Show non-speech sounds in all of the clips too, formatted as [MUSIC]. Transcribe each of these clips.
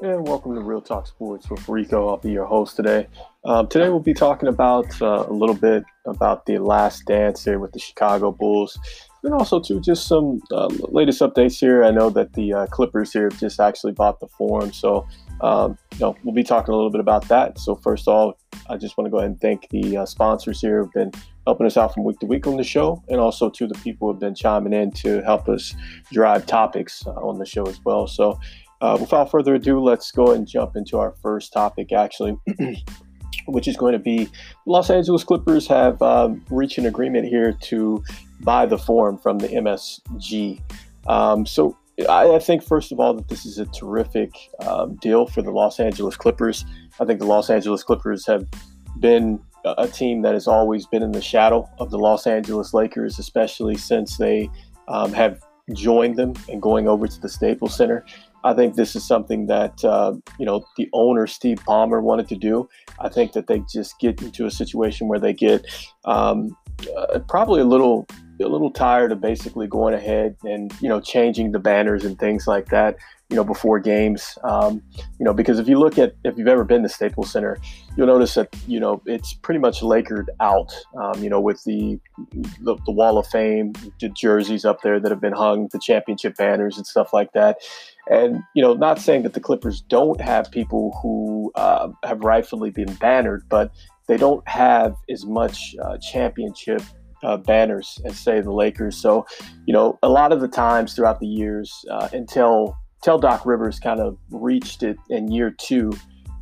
and welcome to Real Talk Sports with Rico. I'll be your host today. Um, today we'll be talking about uh, a little bit about the last dance here with the Chicago Bulls, and also to just some uh, latest updates here. I know that the uh, Clippers here have just actually bought the Forum, so um, you know we'll be talking a little bit about that. So first of all, I just want to go ahead and thank the uh, sponsors here who've been helping us out from week to week on the show, and also to the people who have been chiming in to help us drive topics uh, on the show as well. So. Uh, without further ado, let's go and jump into our first topic, actually, [CLEARS THROAT] which is going to be Los Angeles Clippers have um, reached an agreement here to buy the Forum from the MSG. Um, so I, I, think, first of all, that this is a terrific um, deal for the Los Angeles Clippers. I think the Los Angeles Clippers have been a team that has always been in the shadow of the Los Angeles Lakers, especially since they um, have joined them and going over to the Staples Center. I think this is something that uh, you know the owner Steve Ballmer wanted to do. I think that they just get into a situation where they get um, uh, probably a little a little tired of basically going ahead and you know changing the banners and things like that you know before games um, you know because if you look at if you've ever been to Staples Center you'll notice that you know it's pretty much lakered out um, you know with the, the, the wall of fame the jerseys up there that have been hung the championship banners and stuff like that and you know not saying that the Clippers don't have people who uh, have rightfully been bannered but they don't have as much uh, championship uh, banners as say the Lakers. So, you know, a lot of the times throughout the years uh, until until Doc Rivers kind of reached it in year two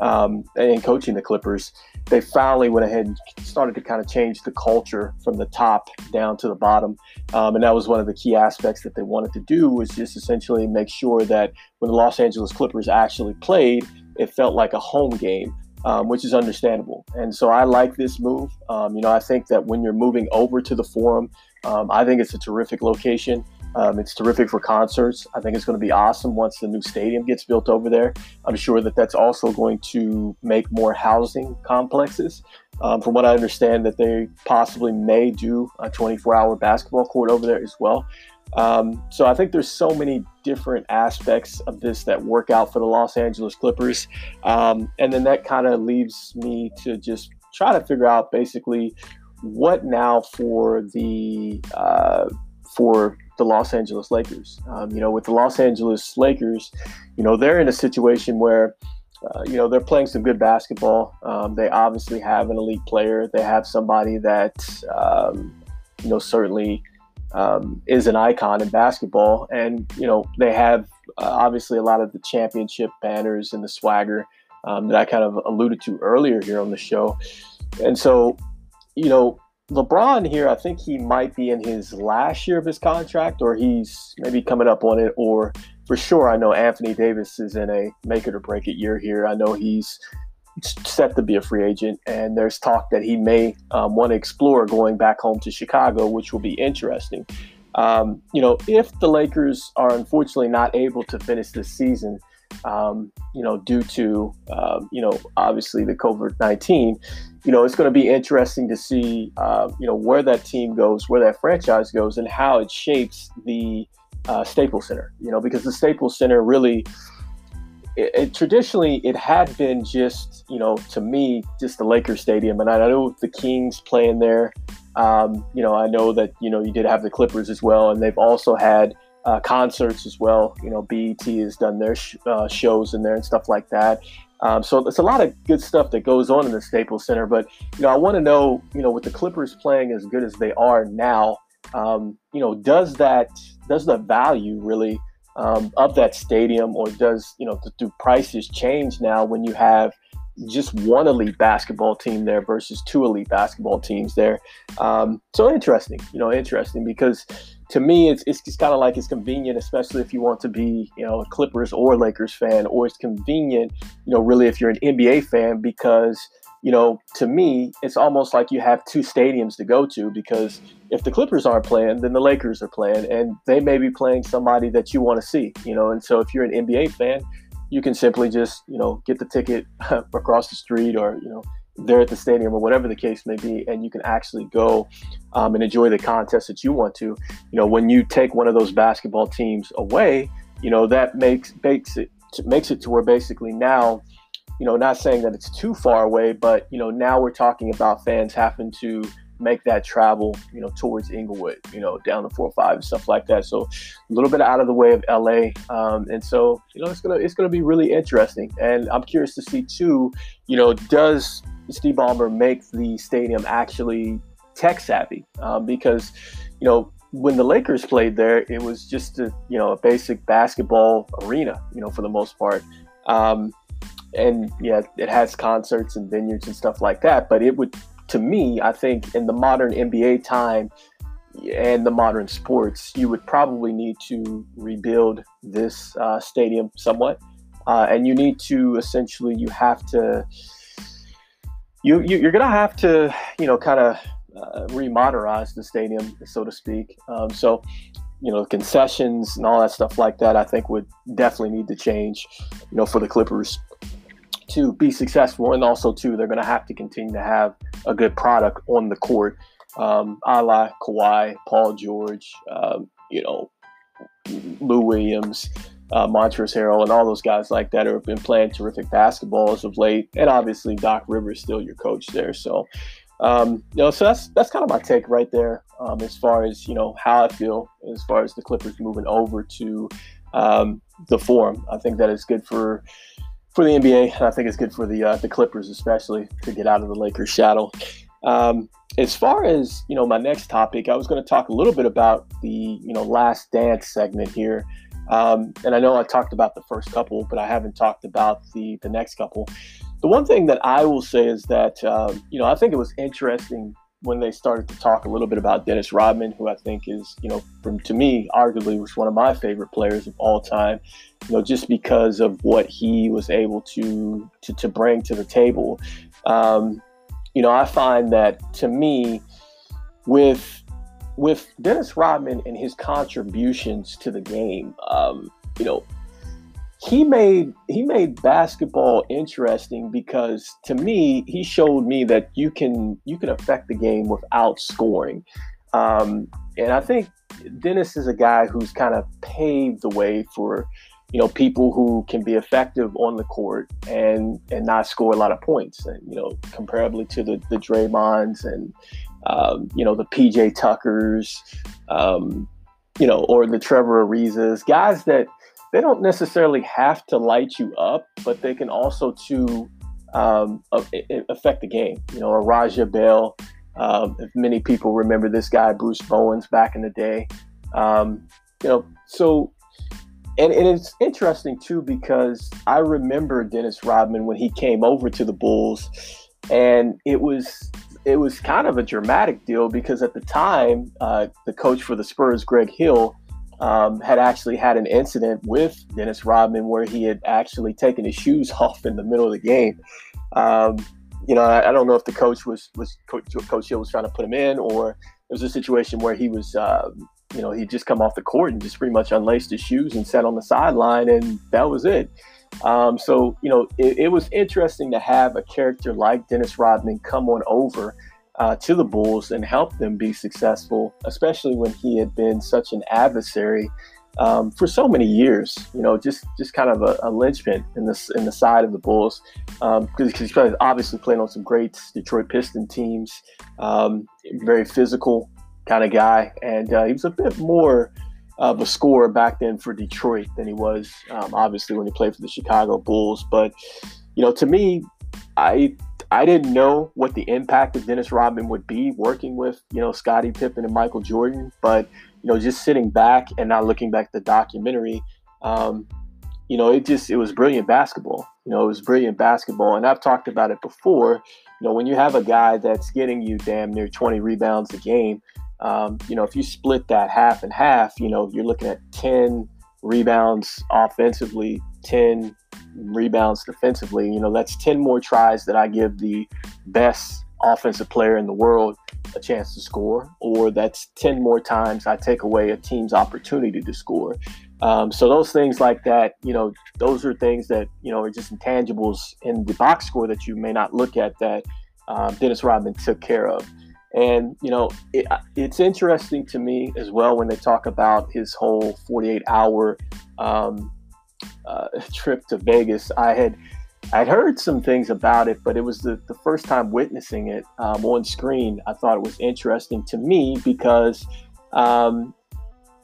um, in coaching the Clippers, they finally went ahead and started to kind of change the culture from the top down to the bottom. Um, and that was one of the key aspects that they wanted to do was just essentially make sure that when the Los Angeles Clippers actually played, it felt like a home game um, which is understandable. And so I like this move. Um, you know, I think that when you're moving over to the Forum, um, I think it's a terrific location. Um, it's terrific for concerts. I think it's going to be awesome once the new stadium gets built over there. I'm sure that that's also going to make more housing complexes. Um, from what I understand, that they possibly may do a 24-hour basketball court over there as well. Um, so I think there's so many different aspects of this that work out for the Los Angeles Clippers. Um, and then that kind of leaves me to just try to figure out basically what now for the uh, for the Los Angeles Lakers. Um, you know, with the Los Angeles Lakers, you know they're in a situation where. Uh, you know they're playing some good basketball. Um, they obviously have an elite player. They have somebody that um, you know certainly um, is an icon in basketball. And, you know, they have uh, obviously a lot of the championship banners and the swagger um, that I kind of alluded to earlier here on the show. And so, you know, LeBron here, I think he might be in his last year of his contract, or he's maybe coming up on it, or for sure, I know Anthony Davis is in a make it or break it year here. I know he's set to be a free agent, and there's talk that he may um, want to explore going back home to Chicago, which will be interesting. Um, you know, if the Lakers are unfortunately not able to finish this season, um, you know, due to um, you know obviously the COVID nineteen, you know, it's going to be interesting to see uh, you know where that team goes, where that franchise goes, and how it shapes the uh, Staples Center. You know, because the Staples Center really it, it, traditionally it had been just you know to me just the Lakers stadium, and I know the Kings playing there. Um, you know, I know that you know you did have the Clippers as well, and they've also had uh, concerts as well. You know, BET has done their sh- uh, shows in there and stuff like that. Um, so it's a lot of good stuff that goes on in the Staples Center. But you know, I want to know, you know, with the Clippers playing as good as they are now, um, you know, does that does the value really um, of that stadium, or does you know do prices change now when you have just one elite basketball team there versus two elite basketball teams there? Um, so interesting, you know, interesting because to me it's it's, it's kind of like it's convenient, especially if you want to be you know a Clippers or Lakers fan, or it's convenient, you know, really if you're an NBA fan because you know, to me, it's almost like you have two stadiums to go to because if the Clippers aren't playing, then the Lakers are playing, and they may be playing somebody that you want to see, you know. And so if you're an NBA fan, you can simply just, you know, get the ticket [LAUGHS] across the street or, you know, there at the stadium or whatever the case may be, and you can actually go um, and enjoy the contest that you want to. You know, when you take one of those basketball teams away, you know, that makes makes it makes it to where basically now, you know, not saying that it's too far away, but you know, now we're talking about fans having to make that travel, you know, towards Inglewood, you know, down to four or five and stuff like that. So a little bit out of the way of LA. Um, and so, you know, it's gonna it's gonna be really interesting. And I'm curious to see too, you know, does Steve Ballmer make the stadium actually tech savvy? Um, because, you know, when the Lakers played there, it was just a you know a basic basketball arena, you know, for the most part. Um, and yeah, it has concerts and vineyards and stuff like that. But it would to me, I think in the modern NBA time and the modern sports, you would probably need to rebuild this uh, stadium somewhat, uh, and you need to essentially you have to you, you are gonna have to you know kind of uh, remodernize the stadium, so to speak. Um, so you know concessions and all that stuff like that, I think would definitely need to change. You know for the Clippers to be successful, and also too, they're going to have to continue to have a good product on the court, um, a la Kawhi, Paul George, um, you know, Lou Williams, uh, Montrezl Harrell, and all those guys like that who have been playing terrific basketball as of late, and obviously Doc Rivers still your coach there, so. Um, you know, so that's that's kind of my take right there um, as far as you know how I feel as far as the Clippers moving over to um, the Forum. I think that is good for for the NBA, I think it's good for the uh, the Clippers especially to get out of the Lakers shadow. Um, as far as you know, my next topic, I was going to talk a little bit about the you know Last Dance segment here, um, and I know I talked about the first couple, but I haven't talked about the the next couple. The one thing that I will say is that um, you know I think it was interesting when they started to talk a little bit about Dennis Rodman, who I think is, you know, from to me, arguably was one of my favorite players of all time, you know, just because of what he was able to to, to bring to the table. Um, you know, I find that to me, with with Dennis Rodman and his contributions to the game, um, you know, he made he made basketball interesting because to me he showed me that you can you can affect the game without scoring. Um, and i think dennis is a guy who's kind of paved the way for you know people who can be effective on the court and and not score a lot of points and you know comparably to the the Draymonds and um, you know the PJ Tuckers um, you know or the Trevor Arizas guys that they don't necessarily have to light you up, but they can also to um, affect the game. You know, a Raja Bell. Um, if many people remember this guy, Bruce Bowens, back in the day. Um, you know, so and, and it's interesting too because I remember Dennis Rodman when he came over to the Bulls, and it was it was kind of a dramatic deal because at the time, uh, the coach for the Spurs, Greg Hill, um, had actually had an incident with Dennis Rodman where he had actually taken his shoes [LAUGHS] off in the middle of the game. Um, you know, I, I, don't know if the coach was was Coach, coach Hill was trying to put him in, or it was a situation where he was, uh, you know, he'd just come off the court and just pretty much unlaced his shoes and sat on the sideline, and that was it. Um, so, you know, it, it was interesting to have a character like Dennis Rodman come on over uh, to the Bulls and help them be successful, especially when he had been such an adversary um, for so many years. You know, just just kind of a, a linchpin in the in the side of the Bulls because um, he's obviously playing on some great Detroit Piston teams. Um, very physical kind of guy, and uh, he was a bit more of a scorer back then for Detroit than he was um, obviously when he played for the Chicago Bulls. But you know, to me, I I didn't know what the impact of Dennis Rodman would be working with, you know, Scottie Pippen and Michael Jordan. But, you know, just sitting back and not looking back at the documentary, um, you know, it just, it was brilliant basketball. You know, it was brilliant basketball. And I've talked about it before. You know, when you have a guy that's getting you damn near 20 rebounds a game, um, you know, if you split that half and half, you know, you're looking at 10 rebounds offensively, 10 rebounds defensively. You know, that's 10 more tries that I give the best offensive player in the world a chance to score, or that's 10 more times I take away a team's opportunity to score. Um, so those things like that, you know, those are things that, you know, are just intangibles in the box score that you may not look at that um, Dennis Rodman took care of. And, you know, it, it's interesting to me as well when they talk about his whole 48 hour um, uh, [LAUGHS] trip to Vegas, I had I'd heard some things about it, but it was the, the first time witnessing it um, on screen. I thought it was interesting to me because, um,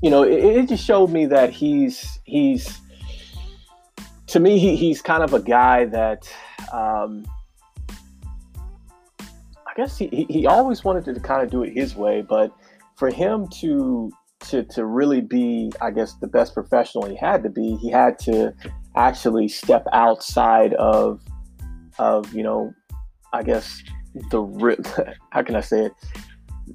you know, it, it, just showed me that he's he's to me he, he's kind of a guy that um, I guess he, he always wanted to kind of do it his way, but for him to to to really be, I guess, the best professional he had to be, he had to actually step outside of of you know, I guess the [LAUGHS] how can I say it?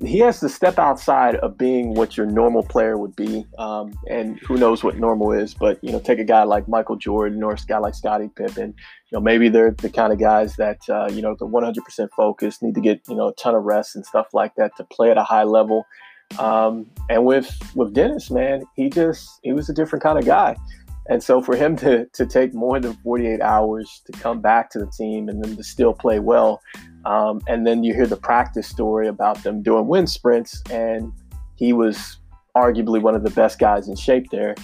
He has to step outside of being what your normal player would be, um, and who knows what normal is. But you know, take a guy like Michael Jordan or a guy like Scottie Pippen. You know, maybe they're the kind of guys that uh, you know the 100% focus, need to get you know a ton of rest and stuff like that to play at a high level. Um, and with with Dennis, man, he just he was a different kind of guy. And so for him [LAUGHS] to to take more than 48 hours to come back to the team and then to still play well, um, and then you hear the practice story about them doing wind sprints, and he was arguably one of the best guys in shape there.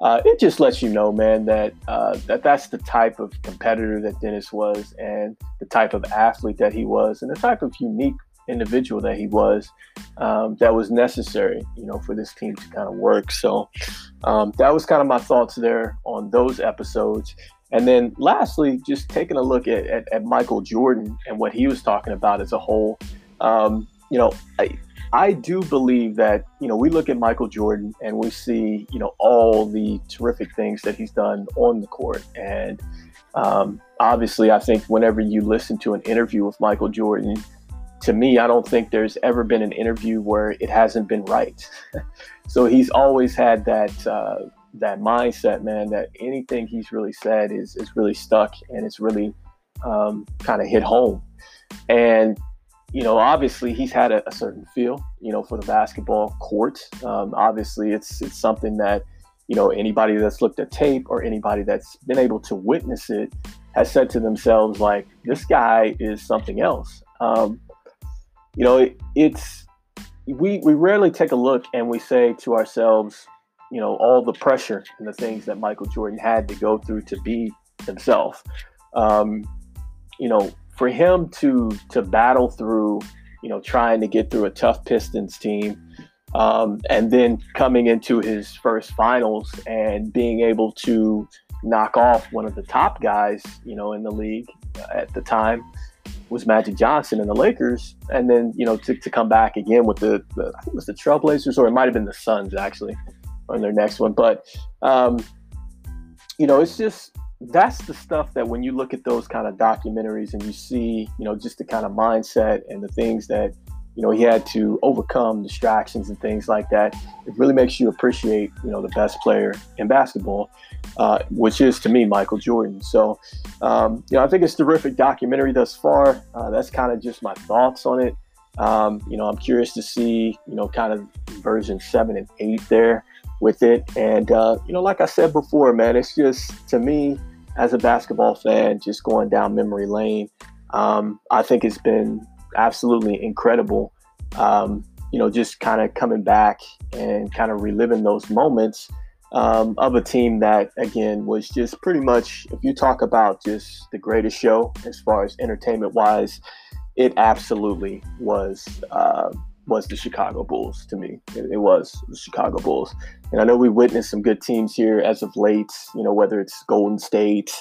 Uh, it just lets you know, man, that uh, that that's the type of competitor that Dennis was, and the type of athlete that he was, and the type of unique individual that he was um, that was necessary, you know, for this team to kind of work. So um, that was kind of my thoughts there on those episodes. And then lastly, just taking a look at, at, at Michael Jordan and what he was talking about as a whole. Um, you know, I, I do believe that, you know, we look at Michael Jordan and we see, you know, all the terrific things that he's done on the court. And um, obviously, I think whenever you listen to an interview with Michael Jordan, to me, I don't think there's ever been an interview where it hasn't been right. [LAUGHS] so he's always had that uh, that mindset, man. That anything he's really said is is really stuck and it's really um, kind of hit home. And you know, obviously, he's had a, a, certain feel, you know, for the basketball court. Um, obviously, it's it's something that you know anybody that's looked at tape or anybody that's been able to witness it has said to themselves like, this guy is something else. Um, you know, it, it's we we rarely take a look and we say to ourselves, you know, all the pressure and the things that Michael Jordan had to go through to be himself. Um, you know, for him to to battle through, you know, trying to get through a tough Pistons team, um, and then coming into his first finals and being able to knock off one of the top guys, you know, in the league at the time was Magic Johnson and the Lakers, and then you know to, to come back again with the, the I think it was the Trailblazers or it might have been the Suns actually on their next one. But um, you know, it's just that's the stuff that when you look at those kind of documentaries and you see you know just the kind of mindset and the things that you know he had to overcome distractions and things like that it really makes you appreciate you know the best player in basketball uh, which is to me michael jordan. So um, you know i think it's terrific documentary thus far. Uh, that's kind of just my thoughts on it. Um, you know i'm curious to see you know kind of version 7 and 8 there with it. And uh, you know like i said before man it's just to me as a basketball fan just going down memory lane um, i think it's been absolutely incredible. Um, you know, just kind of coming back and kind of reliving those moments um, of a team that, again, was just pretty much, if you talk about just the greatest show as far as entertainment wise, it absolutely was. Uh, was the Chicago Bulls to me. It, it, was the Chicago Bulls. And I know we witnessed some good teams here as of late, you know, whether it's Golden State,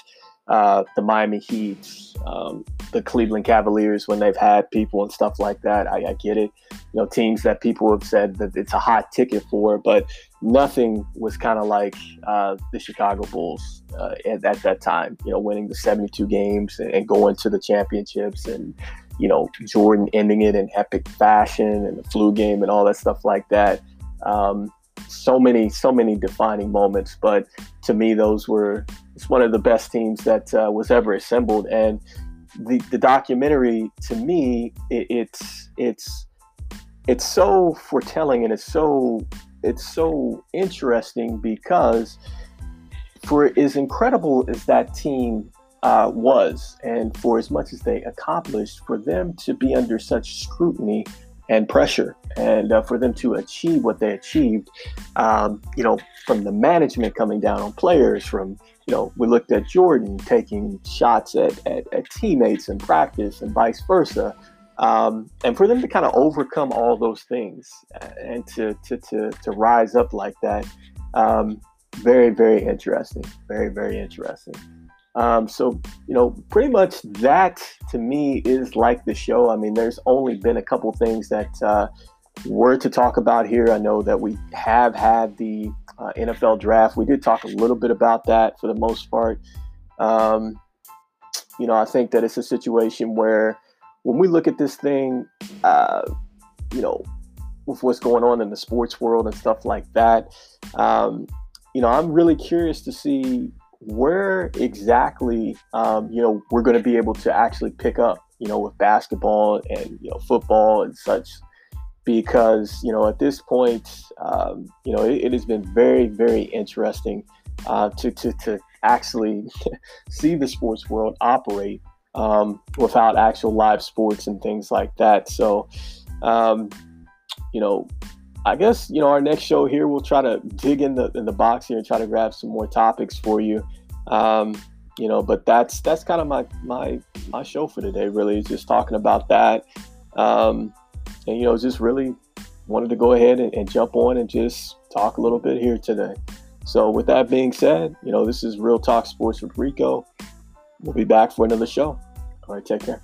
uh, the Miami Heat, um, the Cleveland Cavaliers when they've had people and stuff like that. I, I, get it. You know, teams that people have said that it's a hot ticket for, but nothing was kind of like uh, the Chicago Bulls uh, at, at, that time. You know, winning the 72 games and, and, going to the championships and, you know, Jordan ending it in epic fashion and the flu game and all that stuff like that. Um, so many, so many defining moments. But to me, those were it's one of the best teams that uh, was ever assembled. And the the documentary, to me, it, it's it's it's so foretelling and it's so it's so interesting because for as incredible as that team uh, was, and for as much as they accomplished, for them to be under such scrutiny and pressure. And uh, for them to achieve what they achieved, um, you know, from the management coming down on players, from, you know, we looked at Jordan taking shots at, at, at teammates in practice and vice versa. Um, and for them to kind of overcome all those things and to, to, to, to rise up like that, um, very, very interesting. Very, very interesting. Um, so, you know, pretty much that to me is like the show. I mean, there's only been a couple things that uh, were to talk about here. I know that we have had the uh, NFL draft. We did talk a little bit about that for the most part. Um, you know, I think that it's a situation where when we look at this thing, uh, you know, with what's going on in the sports world and stuff like that, um, you know, I'm really curious to see where exactly um, you know we're going to be able to actually pick up you know with basketball and you know football and such. Because you know at this point um, you know it, it, has been very very interesting uh, to, to, to actually [LAUGHS] see the sports world operate um, without actual live sports and things like that. So um, you know I guess you know our next show here we'll try to dig in the in the box here and try to grab some more topics for you. Um, you know, but that's that's kind of my my my show for today. Really, is just talking about that, um, and you know, just really wanted to go ahead and, and jump on and just talk a little bit here today. So, with that being said, you know, this is Real Talk Sports with Rico. We'll be back for another show. All right, take care.